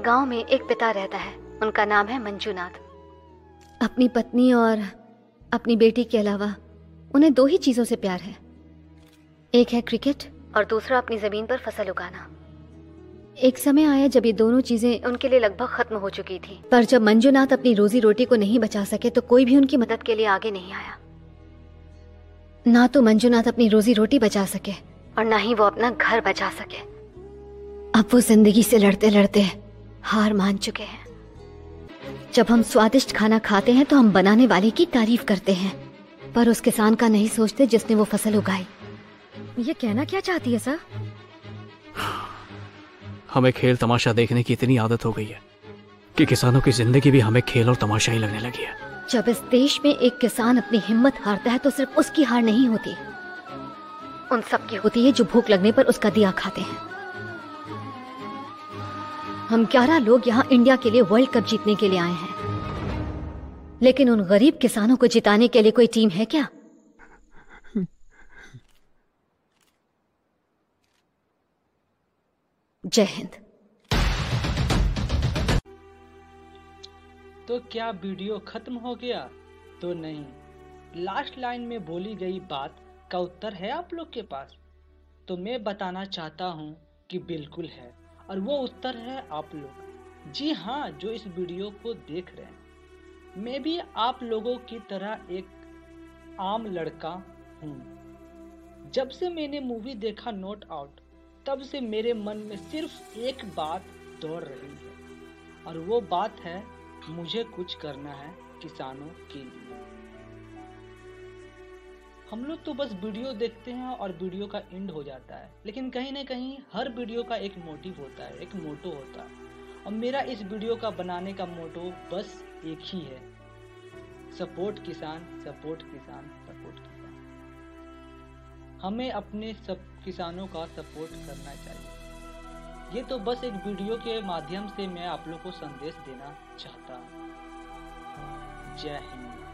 गाँव में एक पिता रहता है। उनका नाम है मंजूनाथ। अपनी पत्नी और अपनी बेटी के अलावा उन्हें दो ही चीज़ों से प्यार है। एक है क्रिकेट और दूसरा अपनी ज़मीन पर फ़सल उगाना। एक समय आया जब ये दोनों चीज़ें उनके लिए लगभग खत्म हो चुकी थी। पर जब मंजूनाथ अपनी रोजी रोटी को नहीं बचा सके तो कोई भी उनकी मदद के लिए आगे नहीं आया। ना तो मंजूनाथ अपनी रोजी रोटी बचा सके। और ना ही वो अपना घर बचा सके। अब वो ज़िंदगी से लड़ते लड़ते हार मान चुके हैं। जब हम स्वादिष्ट खाना खाते हैं तो हम बनाने वाले की तारीफ़ करते हैं। पर उस किसान का नहीं सोचते जिसने वो फ़सल उगाई। ये कहना क्या चाहती है सर? हमें खेल तमाशा देखने की इतनी आदत हो गई है कि किसानों की ज़िंदगी भी हमें खेल और तमाशा ही लगने लगी है। जब इस देश में एक किसान अपनी हिम्मत हारता है तो सिर्फ़ उसकी हार नहीं होती। उन सब की होती है जो भूख लगने पर उसका दिया खाते हैं। हम ग्यारह लोग यहाँ इंडिया के लिए वर्ल्ड कप जीतने के लिए आए हैं। लेकिन उन गरीब किसानों को जिताने के लिए कोई टीम है क्या? जय हिंद। तो क्या वीडियो खत्म हो गया? तो नहीं। लास्ट लाइन में बोली गई बात का उत्तर है आप लोग के पास। तो मैं बताना चाहता हूँ कि बिल्कुल है। और वो उत्तर है आप लोग। जी हाँ जो इस वीडियो को देख रहे हैं। मैं भी आप लोगों की तरह एक आम लड़का हूँ। जब से मैंने मूवी देखा नोट आउट तब से मेरे मन में सिर्फ़ एक बात दौड़ रही है। और वो बात है, मुझे कुछ करना है किसानों के लिए। हम लोग तो बस वीडियो देखते हैं और वीडियो का एंड हो जाता है। लेकिन कहीं ना कहीं हर वीडियो का एक मोटिव होता है, एक मोटो होता है। और मेरा इस वीडियो का बनाने का मोटो बस एक ही है। सपोर्ट किसान सपोर्ट किसान सपोर्ट किसान। हमें अपने सब किसानों का सपोर्ट करना चाहिए। ये तो बस एक वीडियो के माध्यम से मैं आप लोग को संदेश देना चाहता हूँ। जय हिंद।